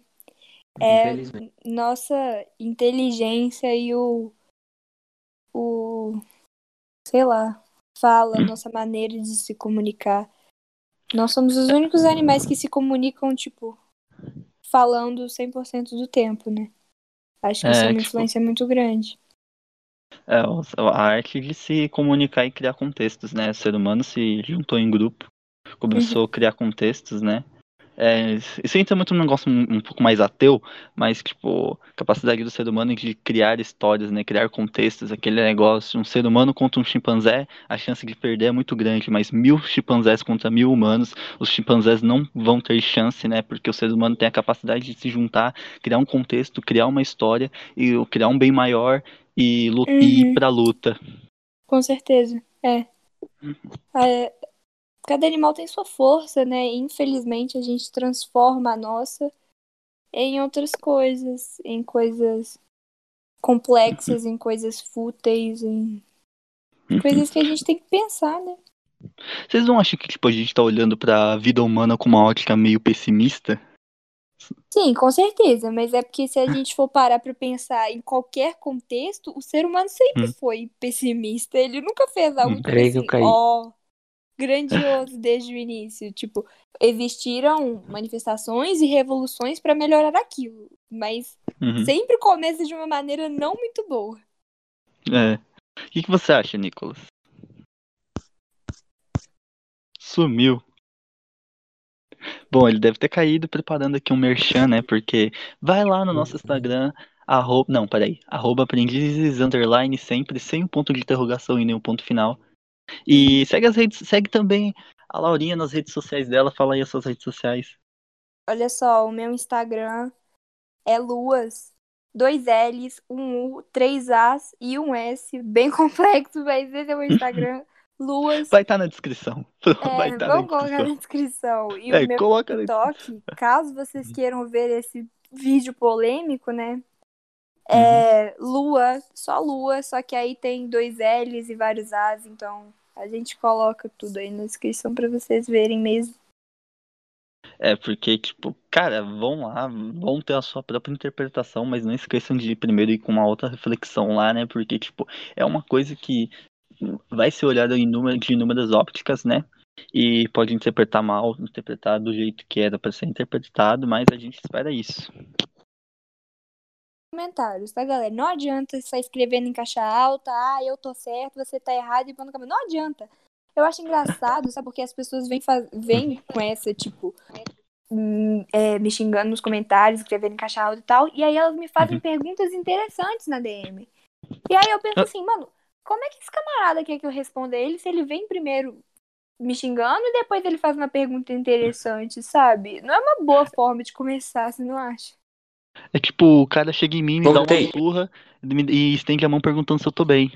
É, nossa inteligência e o, o, sei lá, fala, nossa maneira de se comunicar. Nós somos os únicos animais que se comunicam, tipo, falando 100% do tempo, né? Acho que É, isso é uma tipo- influência muito grande. É, a arte de se comunicar e criar contextos, né? O ser humano se juntou em grupo, começou a criar contextos, né? É, isso entra muito num negócio um, um pouco mais ateu, mas, tipo, capacidade do ser humano de criar histórias, né? Criar contextos, aquele negócio, um ser humano contra um chimpanzé, a chance de perder é muito grande, mas mil chimpanzés contra mil humanos, os chimpanzés não vão ter chance, né? Porque o ser humano tem a capacidade de se juntar, criar um contexto, criar uma história e criar um bem maior e, lu- e ir Uhum. pra luta. Com certeza, é. Uhum. É, Cada animal tem sua força, né? E, infelizmente a gente transforma a nossa em outras coisas, em coisas complexas, em coisas fúteis, em Uhum. coisas que a gente tem que pensar, né? Vocês não acham que, tipo, a gente tá olhando pra vida humana com uma ótica meio pessimista? Sim, com certeza, mas é porque se a gente for parar pra pensar em qualquer contexto, o ser humano sempre Hum. foi pessimista. Ele nunca fez algo Hum. Peraí que eu assim, ó, grandioso desde o início. Tipo, existiram manifestações e revoluções pra melhorar aquilo, mas Uhum. sempre começa de uma maneira não muito boa. É. O que, que você acha, Nicolas? Sumiu. Bom, ele deve ter caído preparando aqui um merchan, né? Porque vai lá no nosso Instagram, arroba, não, peraí, arroba aprendizes, underline, sempre, sem um ponto de interrogação e nenhum ponto final. E segue as redes, segue também a Laurinha nas redes sociais dela, fala aí as suas redes sociais. Olha só, o meu Instagram é Luas, dois L's, um U, três A's e um S, bem complexo, mas esse é o meu Instagram. Luas. Vai estar na descrição. Vai É, estar na vamos colocar descrição. na descrição. E É, o meu na TikTok, caso vocês queiram ver esse vídeo polêmico, né? Uhum. É Lua, só Lua, só que aí tem dois L's e vários A's, então a gente coloca tudo aí na descrição pra vocês verem mesmo. É, porque, tipo, cara, vão lá, vão ter a sua própria interpretação, mas não esqueçam de primeiro ir com uma outra reflexão lá, né? Porque, tipo, é uma coisa que vai ser olhada de inúmeras ópticas, né? E pode interpretar mal, interpretar do jeito que era pra ser interpretado, mas a gente espera isso. Comentários, tá, galera? Não adianta só escrevendo em caixa alta, ah, eu tô certo, você tá errado, e pondo câmera. Não adianta. Eu acho engraçado, sabe? Porque as pessoas vêm, faz... vêm com essa, tipo, hum, é, me xingando nos comentários, escrevendo em caixa alta e tal, e aí elas me fazem Uhum. perguntas interessantes na DM. E aí eu penso assim, mano, como é que esse camarada quer que eu responda ele se ele vem primeiro me xingando e depois ele faz uma pergunta interessante, sabe? Não é uma boa forma de começar, você não acha? É tipo, o cara chega em mim, me dá uma Voltei. surra e estende a mão perguntando se eu tô bem.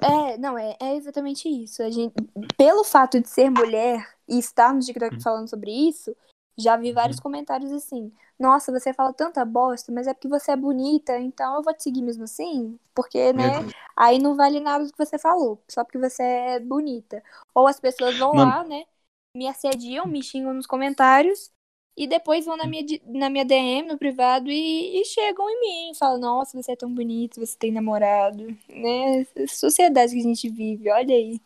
É, não, é, é exatamente isso. A gente, pelo fato de ser mulher e estar no TikTok falando sobre isso, já vi vários comentários assim. Nossa, você fala tanta bosta, mas é porque você é bonita, então eu vou te seguir mesmo assim, porque, Meu né, aí não vale nada do que você falou, só porque você é bonita. Ou as pessoas vão Mano. lá, né, me assediam, me xingam nos comentários, e depois vão na minha, na minha DM, no privado, e, e chegam em mim, falam, nossa, você é tão bonito, você tem namorado, né? Sociedade que a gente vive, olha aí.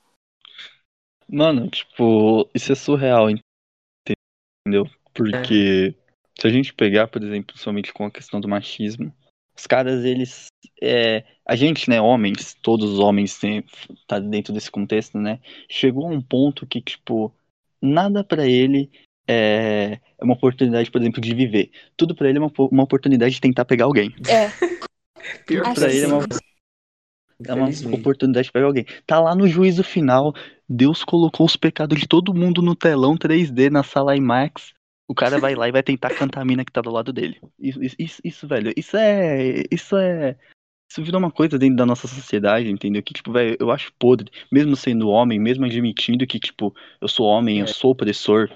Mano, tipo, isso é surreal, entendeu? Porque se a gente pegar, por exemplo, somente com a questão do machismo, os caras, eles. É, a gente, né, homens, todos os homens tem, tá dentro desse contexto, né? Chegou a um ponto que, tipo, nada pra ele é, é uma oportunidade, por exemplo, de viver. Tudo pra ele é uma, uma oportunidade de tentar pegar alguém. É, Pior que pra ele é uma- É uma oportunidade de pegar alguém. Tá lá no juízo final. Deus colocou os pecados de todo mundo no telão 3D na sala IMAX. O cara vai lá e vai tentar cantar a mina que tá do lado dele. Isso, isso, isso, isso, velho, isso é. Isso é. Isso virou uma coisa dentro da nossa sociedade, entendeu? Que, tipo, velho, eu acho podre. Mesmo sendo homem, mesmo admitindo que, tipo, eu sou homem, eu sou opressor,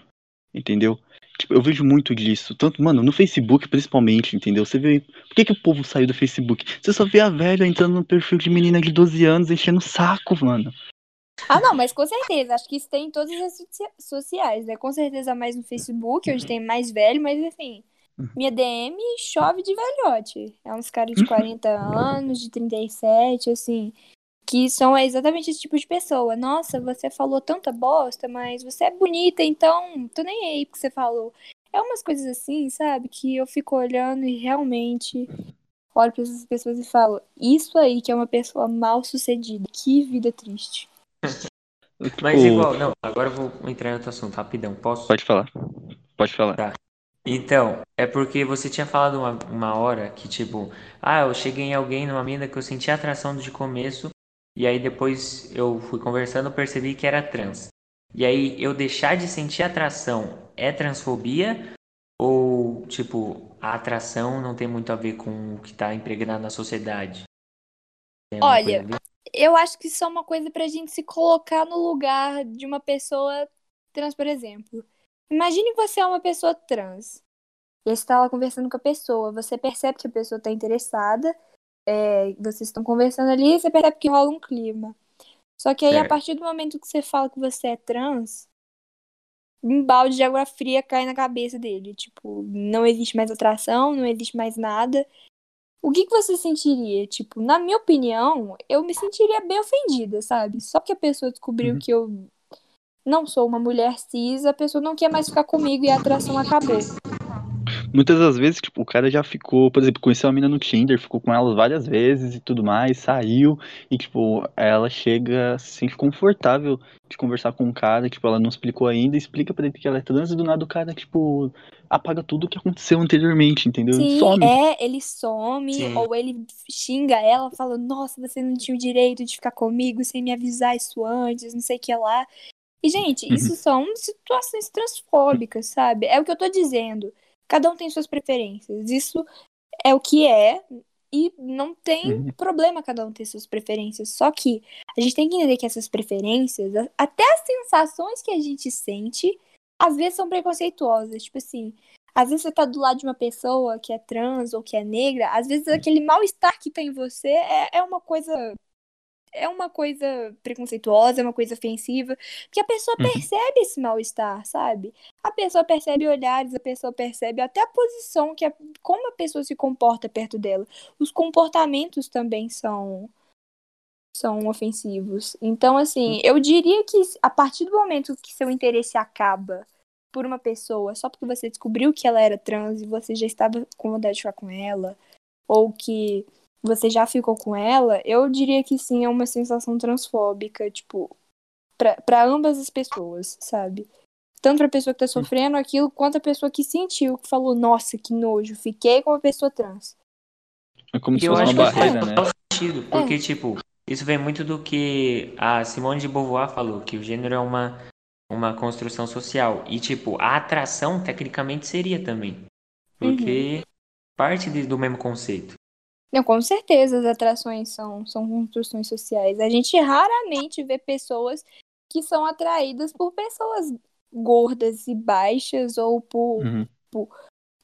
entendeu? Tipo, eu vejo muito disso. Tanto, mano, no Facebook principalmente, entendeu? Você vê. Por que, que o povo saiu do Facebook? Você só vê a velha entrando no perfil de menina de 12 anos enchendo o saco, mano. Ah, não, mas com certeza. Acho que isso tem em todas as sociais, né? Com certeza mais no Facebook, onde tem mais velho, mas assim, minha DM chove de velhote. É uns caras de 40 anos, de 37, assim, que são exatamente esse tipo de pessoa. Nossa, você falou tanta bosta, mas você é bonita, então tô nem aí porque você falou. É umas coisas assim, sabe? Que eu fico olhando e realmente olho pra essas pessoas e falo, isso aí que é uma pessoa mal sucedida. Que vida triste. Mas igual, não, agora eu vou entrar em outro assunto, rapidão, posso? Pode falar. Pode falar. Tá. Então, é porque você tinha falado uma, uma hora que, tipo, ah, eu cheguei em alguém numa mina que eu senti atração de começo, e aí depois eu fui conversando percebi que era trans. E aí, eu deixar de sentir atração é transfobia? Ou, tipo, a atração não tem muito a ver com o que tá impregnado na sociedade? Alguma Olha? Eu acho que isso é uma coisa pra gente se colocar no lugar de uma pessoa trans, por exemplo. Imagine que você é uma pessoa trans. E você tá lá conversando com a pessoa. Você percebe que a pessoa tá interessada. É, vocês estão conversando ali você percebe que rola um clima. Só que aí, a Certo. partir do momento que você fala que você é trans, um balde de água fria cai na cabeça dele. Tipo, não existe mais atração, não existe mais nada. O que, que você sentiria? Tipo, na minha opinião, eu me sentiria bem ofendida, sabe? Só que a pessoa descobriu Uhum. que eu não sou uma mulher cis, a pessoa não quer mais ficar comigo e a atração acabou. Muitas das vezes, tipo, o cara já ficou, por exemplo, conheceu uma mina no Tinder, ficou com ela várias vezes e tudo mais, saiu, e, tipo, ela chega, se sente confortável de conversar com um cara, tipo, ela não explicou ainda, explica pra ele que ela é trans, e do nada o cara, tipo, apaga tudo o que aconteceu anteriormente, entendeu? Sim, Some. é, ele some, Sim. ou ele xinga ela, fala, nossa, você não tinha o direito de ficar comigo sem me avisar isso antes, não sei o que lá. E, gente, Uhum. isso são situações transfóbicas, sabe? É o que eu tô dizendo. Cada um tem suas preferências. Isso é o que é. E não tem Uhum. problema cada um ter suas preferências. Só que a gente tem que entender que essas preferências, até as sensações que a gente sente, às vezes são preconceituosas. Tipo assim, às vezes você tá do lado de uma pessoa que é trans ou que é negra, às vezes aquele mal-estar que tem em você é, é uma coisa. É uma coisa preconceituosa, é uma coisa ofensiva. Porque a pessoa Uhum. percebe esse mal-estar, sabe? A pessoa percebe olhares, a pessoa percebe até a posição, que a, como a pessoa se comporta perto dela. Os comportamentos também são são ofensivos. Então, assim, eu diria que a partir do momento que seu interesse acaba por uma pessoa só porque você descobriu que ela era trans e você já estava com vontade de ficar com ela, ou que você já ficou com ela, eu diria que sim, é uma sensação transfóbica, tipo, pra, pra ambas as pessoas, sabe? Tanto pra pessoa que tá sofrendo aquilo, quanto a pessoa que sentiu, que falou, nossa, que nojo, fiquei com uma pessoa trans. É como se eu fosse acho uma que faz barreira, né? total sentido, porque, tipo, isso vem muito do que a Simone de Beauvoir falou, que o gênero é uma, uma construção social. E, tipo, a atração, tecnicamente, seria também. Porque parte de- do mesmo conceito. Não, com certeza as atrações são, são construções sociais. A gente raramente vê pessoas que são atraídas por pessoas gordas e baixas ou por Uhum.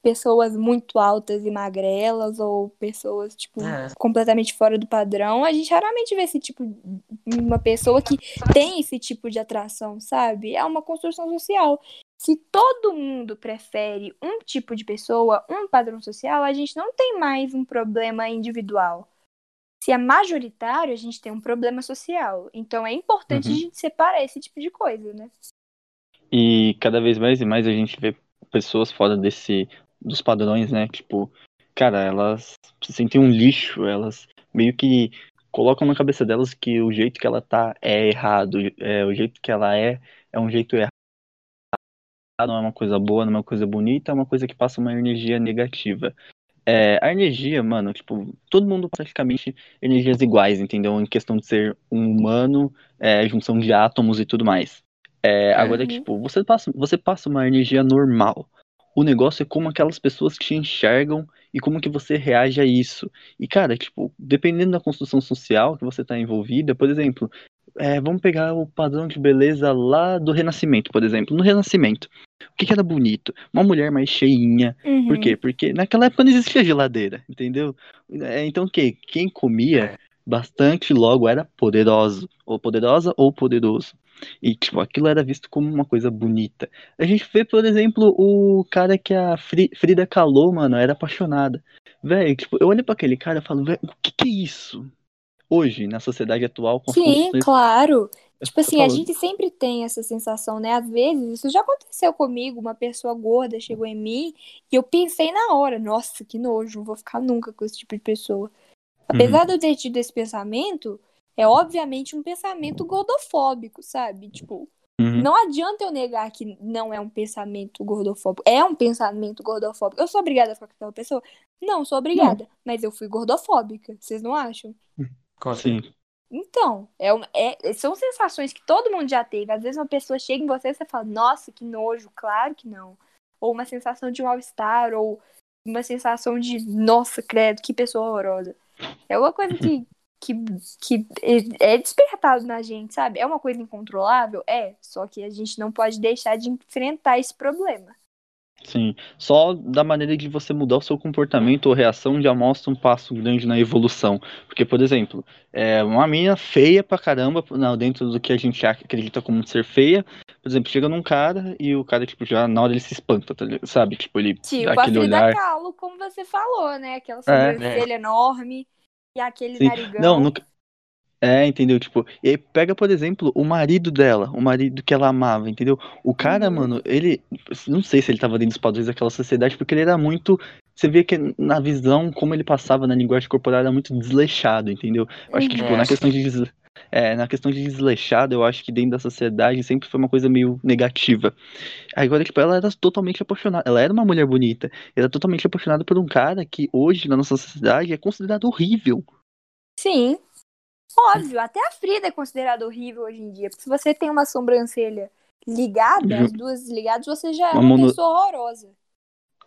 Pessoas muito altas e magrelas ou pessoas, tipo, É. completamente fora do padrão. A gente raramente vê esse tipo de uma pessoa que tem esse tipo de atração, sabe? É uma construção social. Se todo mundo prefere um tipo de pessoa, um padrão social, a gente não tem mais um problema individual. Se é majoritário, a gente tem um problema social. Então é importante Uhum. a gente separar esse tipo de coisa, né? E cada vez mais e mais a gente vê pessoas fora desse dos padrões, né? Tipo, cara, elas se sentem um lixo, elas meio que colocam na cabeça delas que o jeito que ela tá é errado, é o jeito que ela é é um jeito errado, não é uma coisa boa, não é uma coisa bonita, é uma coisa que passa uma energia negativa. É, a energia, mano, tipo, todo mundo praticamente energias iguais, entendeu? Em questão de ser um humano, é, junção de átomos e tudo mais. É, agora, Uhum. tipo, você passa, você passa uma energia normal. O negócio é como aquelas pessoas te enxergam e como que você reage a isso. E, cara, tipo, dependendo da construção social que você tá envolvida, por exemplo, é, vamos pegar o padrão de beleza lá do Renascimento, por exemplo. No Renascimento, o que que era bonito? Uma mulher mais cheinha, Uhum. por quê? Porque naquela época não existia geladeira, entendeu? É, Então o quê? Quem comia bastante logo era poderoso, ou poderosa ou poderoso. E tipo, aquilo era visto como uma coisa bonita. A gente vê, por exemplo, o cara que a Fri- Frida Kahlo, mano, era apaixonada. Velho, tipo, eu olho pra aquele cara e falo, velho, o que que é isso? Hoje, na sociedade atual, com Sim, construções- claro. Tipo assim, a gente sempre tem essa sensação, né? Às vezes, isso já aconteceu comigo, uma pessoa gorda chegou em mim e eu pensei na hora, nossa, que nojo, não vou ficar nunca com esse tipo de pessoa. Apesar de eu ter tido esse pensamento, é obviamente um pensamento gordofóbico, sabe? Tipo, Uhum. não adianta eu negar que não é um pensamento gordofóbico. É um pensamento gordofóbico. Eu sou obrigada a ficar com aquela pessoa? Não, sou obrigada. Mas eu fui gordofóbica. Vocês não acham? Com Sim. Então, é, uma- é- são sensações que todo mundo já teve. Às vezes uma pessoa chega em você e você fala, nossa, que nojo, claro que não. Ou uma sensação de mal-estar, ou uma sensação de, nossa, credo, que pessoa horrorosa. É uma coisa que, que, que é é despertado na gente, sabe? É uma coisa incontrolável? É, só que a gente não pode deixar de enfrentar esse problema. Sim, só da maneira de você mudar o seu comportamento ou reação já mostra um passo grande na evolução. Porque, por exemplo, é uma menina feia pra caramba, não, dentro do que a gente ac- acredita como ser feia, por exemplo, chega num cara e o cara, tipo, já na hora ele se espanta, tá sabe? Tipo, ele Tipo, dá a aquele Frida olhar. Kahlo, como você falou, né? Aquela É. sobrancelha enorme e aquele Sim. narigão. Não, no... É, entendeu? Tipo, e pega, por exemplo, o marido dela, o marido que ela amava, entendeu? O cara, Uhum. mano, ele. Não sei se ele tava dentro dos padrões daquela sociedade, porque ele era muito. Você vê que na visão, como ele passava na linguagem corporal, era muito desleixado, entendeu? Eu acho que, Uhum. tipo, É, na acho questão de. É, na questão de desleixado, eu acho que dentro da sociedade sempre foi uma coisa meio negativa. Agora, tipo, ela era totalmente apaixonada. Ela era uma mulher bonita. Era totalmente apaixonada por um cara que hoje, na nossa sociedade, é considerado horrível. Sim. Óbvio, até a Frida é considerada horrível hoje em dia. Porque se você tem uma sobrancelha ligada, as duas ligadas, você já é Uma uma mono- pessoa horrorosa.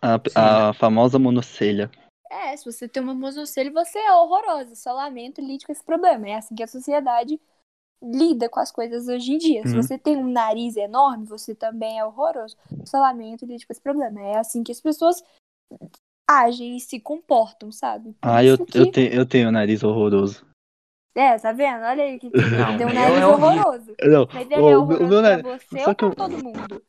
A, a famosa monocelha. É, se você tem uma monocelha, você é horrorosa. Só lamento e lide com esse problema. É assim que a sociedade lida com as coisas hoje em dia. Se Uhum. você tem um nariz enorme, você também é horroroso. Só lamento e lide com esse problema. É assim que as pessoas agem e se comportam, sabe? Por Ah, eu, que- eu, te, eu tenho um nariz horroroso. É, tá vendo? Olha aí que Não, tem um meu nariz é horroroso. Não, Mas ele o é meu- horroroso o meu pra nariz- você só ou que pra eu- todo mundo?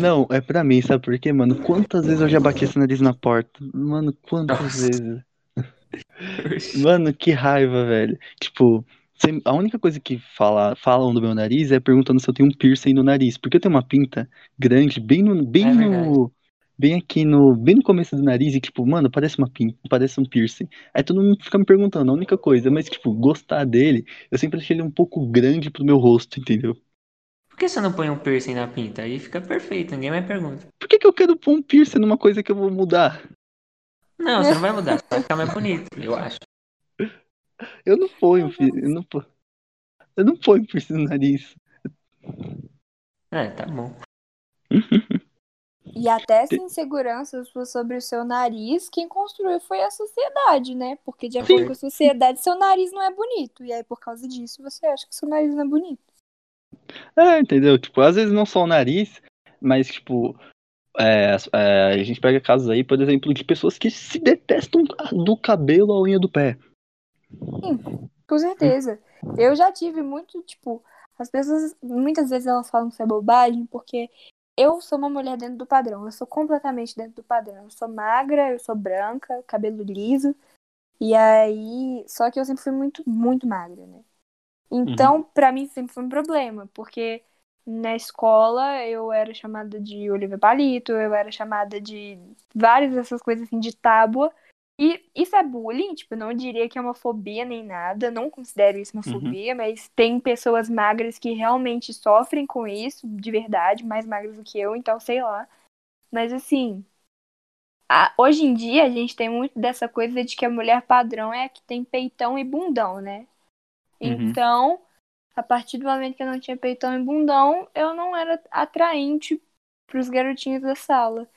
Não, é pra mim, sabe por quê, mano? Quantas vezes eu já bati esse nariz na porta? Mano, quantas Nossa. vezes? Mano, que raiva, velho. Tipo, a única coisa que fala, falam do meu nariz é perguntando se eu tenho um piercing no nariz. Porque eu tenho uma pinta grande, bem no, bem É no, bem aqui no, bem no começo do nariz e tipo, mano, parece uma pinta, parece um piercing. Aí todo mundo fica me perguntando, a única coisa, mas tipo, gostar dele, eu sempre achei ele um pouco grande pro meu rosto, entendeu? Por que você não põe um piercing na pinta? Aí fica perfeito, ninguém mais pergunta. Por que que eu quero pôr um piercing numa coisa que eu vou mudar? Não, você não vai mudar, você vai ficar mais bonito, eu acho. Eu não ponho, filho, eu não ponho. Eu não ponho piercing no nariz. É, tá bom. E até essa insegurança sobre o seu nariz, quem construiu foi a sociedade, né? Porque de acordo Sim. com a sociedade, seu nariz não é bonito. E aí, por causa disso, você acha que seu nariz não é bonito. É, entendeu? Tipo, às vezes não só o nariz, mas, tipo, é, é, a gente pega casos aí, por exemplo, de pessoas que se detestam do cabelo à unha do pé. Com certeza. Eu já tive muito, tipo, as pessoas muitas vezes elas falam que isso é bobagem, porque eu sou uma mulher dentro do padrão. Eu sou completamente dentro do padrão. Eu sou magra, eu sou branca, cabelo liso. E aí. Só que eu sempre fui muito, muito magra, né? Então, pra mim sempre foi um problema, porque na escola eu era chamada de Olivia Palito, eu era chamada de várias dessas coisas assim de tábua. E isso é bullying, tipo, eu não diria que é uma fobia nem nada, não considero isso uma Uhum. fobia, mas tem pessoas magras que realmente sofrem com isso, de verdade, mais magras do que eu, então sei lá. Mas assim, a- hoje em dia a gente tem muito dessa coisa de que a mulher padrão é a que tem peitão e bundão, né? Uhum. Então, a partir do momento que eu não tinha peitão e bundão, eu não era atraente pros garotinhos da sala.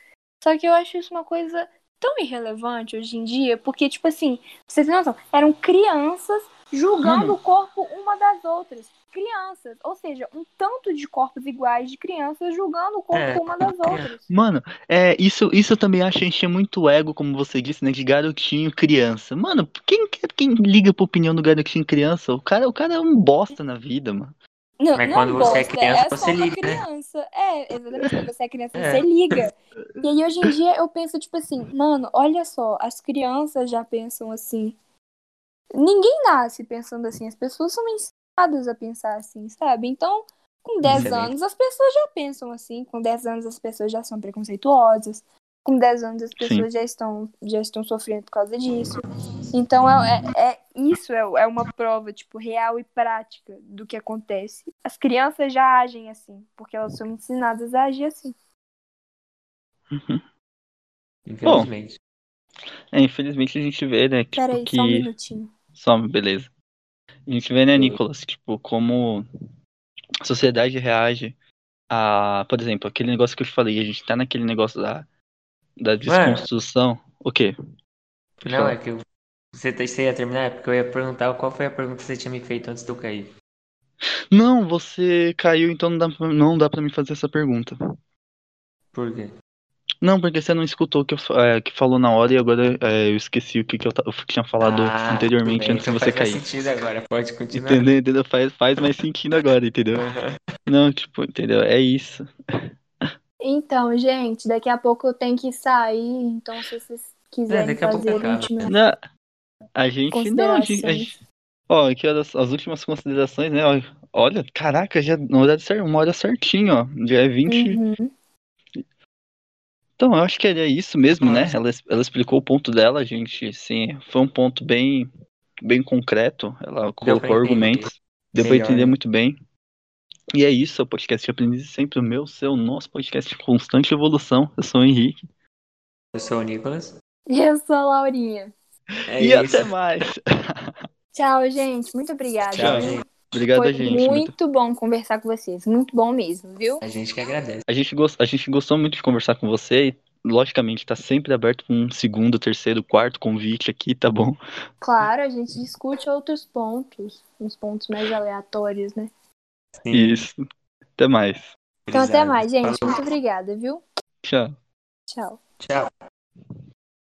Só que eu acho isso uma coisa tão irrelevante hoje em dia, porque, tipo assim, vocês têm noção, eram crianças julgando Mano. o corpo uma das outras. Crianças, ou seja, um tanto de corpos iguais de crianças julgando o corpo É, uma das outras. Mano, é, isso, isso eu também acho encher muito ego, como você disse, né? De garotinho criança. Mano, quem, quem liga pra opinião do garotinho criança? O cara, o cara é um bosta na vida, mano. Não, Mas não quando você é bosta, criança, é só você liga, né? criança. É, exatamente. Quando você é criança, É. você liga. E aí, hoje em dia, eu penso, tipo assim, mano, olha só, as crianças já pensam assim. Ninguém nasce pensando assim, as pessoas são ensinadas a pensar assim, sabe? Então, com 10 Excelente. anos, as pessoas já pensam assim, com 10 anos, as pessoas já são preconceituosas. Com 10 anos, as pessoas já estão, já estão sofrendo por causa disso. Então, é, é, é- isso é, é uma prova, tipo, real e prática do que acontece. As crianças já agem assim, porque elas são ensinadas a agir assim. Infelizmente. É, infelizmente a gente vê, né? Tipo, Pera aí, que... só um minutinho. Só, beleza. A gente vê, né, Nicolas, tipo, como a sociedade reage a, por exemplo, aquele negócio que eu te falei, a gente tá naquele negócio da, da desconstrução. O quê? Não, falar. é que eu- você, você ia terminar, é porque eu ia perguntar qual foi a pergunta que você tinha me feito antes de eu cair. Não, você caiu, então não dá, não dá pra me fazer essa pergunta. Por quê? Não, porque você não escutou o que, eu, é, que falou na hora e agora é, eu esqueci o que, que eu, eu tinha falado Ah, anteriormente bem, antes de você faz mais cair. sentido agora, pode continuar. Entendeu? Entendeu? Faz, faz mais sentido agora, entendeu? Aham. Não, tipo, entendeu? É isso. Então, gente, daqui a pouco eu tenho que sair, então se vocês quiserem daqui a pouco fazer acaba. última Não, a gente. Não, a gente. a gente- Ó, aqui as, as últimas considerações, né? Olha, caraca, já no horário certo, uma hora certinho, ó. Já é 20. Uhum. Então, eu acho que é isso mesmo, né? Ela, ela explicou o ponto dela, gente. Sim, foi um ponto bem, bem concreto. Ela colocou argumentos. Deu pra entender né? muito bem. E é isso, é o podcast de aprendiz sempre o meu, seu, nosso podcast de constante evolução. Eu sou o Henrique. Eu sou o Nicolas. E eu sou a Laurinha. É e isso. até mais. Tchau, gente. Muito obrigada. Tchau, gente. Obrigado, Foi gente. Muito- muito bom conversar com vocês. Muito bom mesmo, viu? A gente que agradece. A gente, gost... a gente gostou muito de conversar com você logicamente, tá sempre aberto pra um segundo, terceiro, quarto convite aqui, tá bom? Claro, a gente discute outros pontos, uns pontos mais aleatórios, né? Sim. Isso. Até mais. Então até mais, gente. Muito obrigada, viu? Tchau. Tchau. Tchau.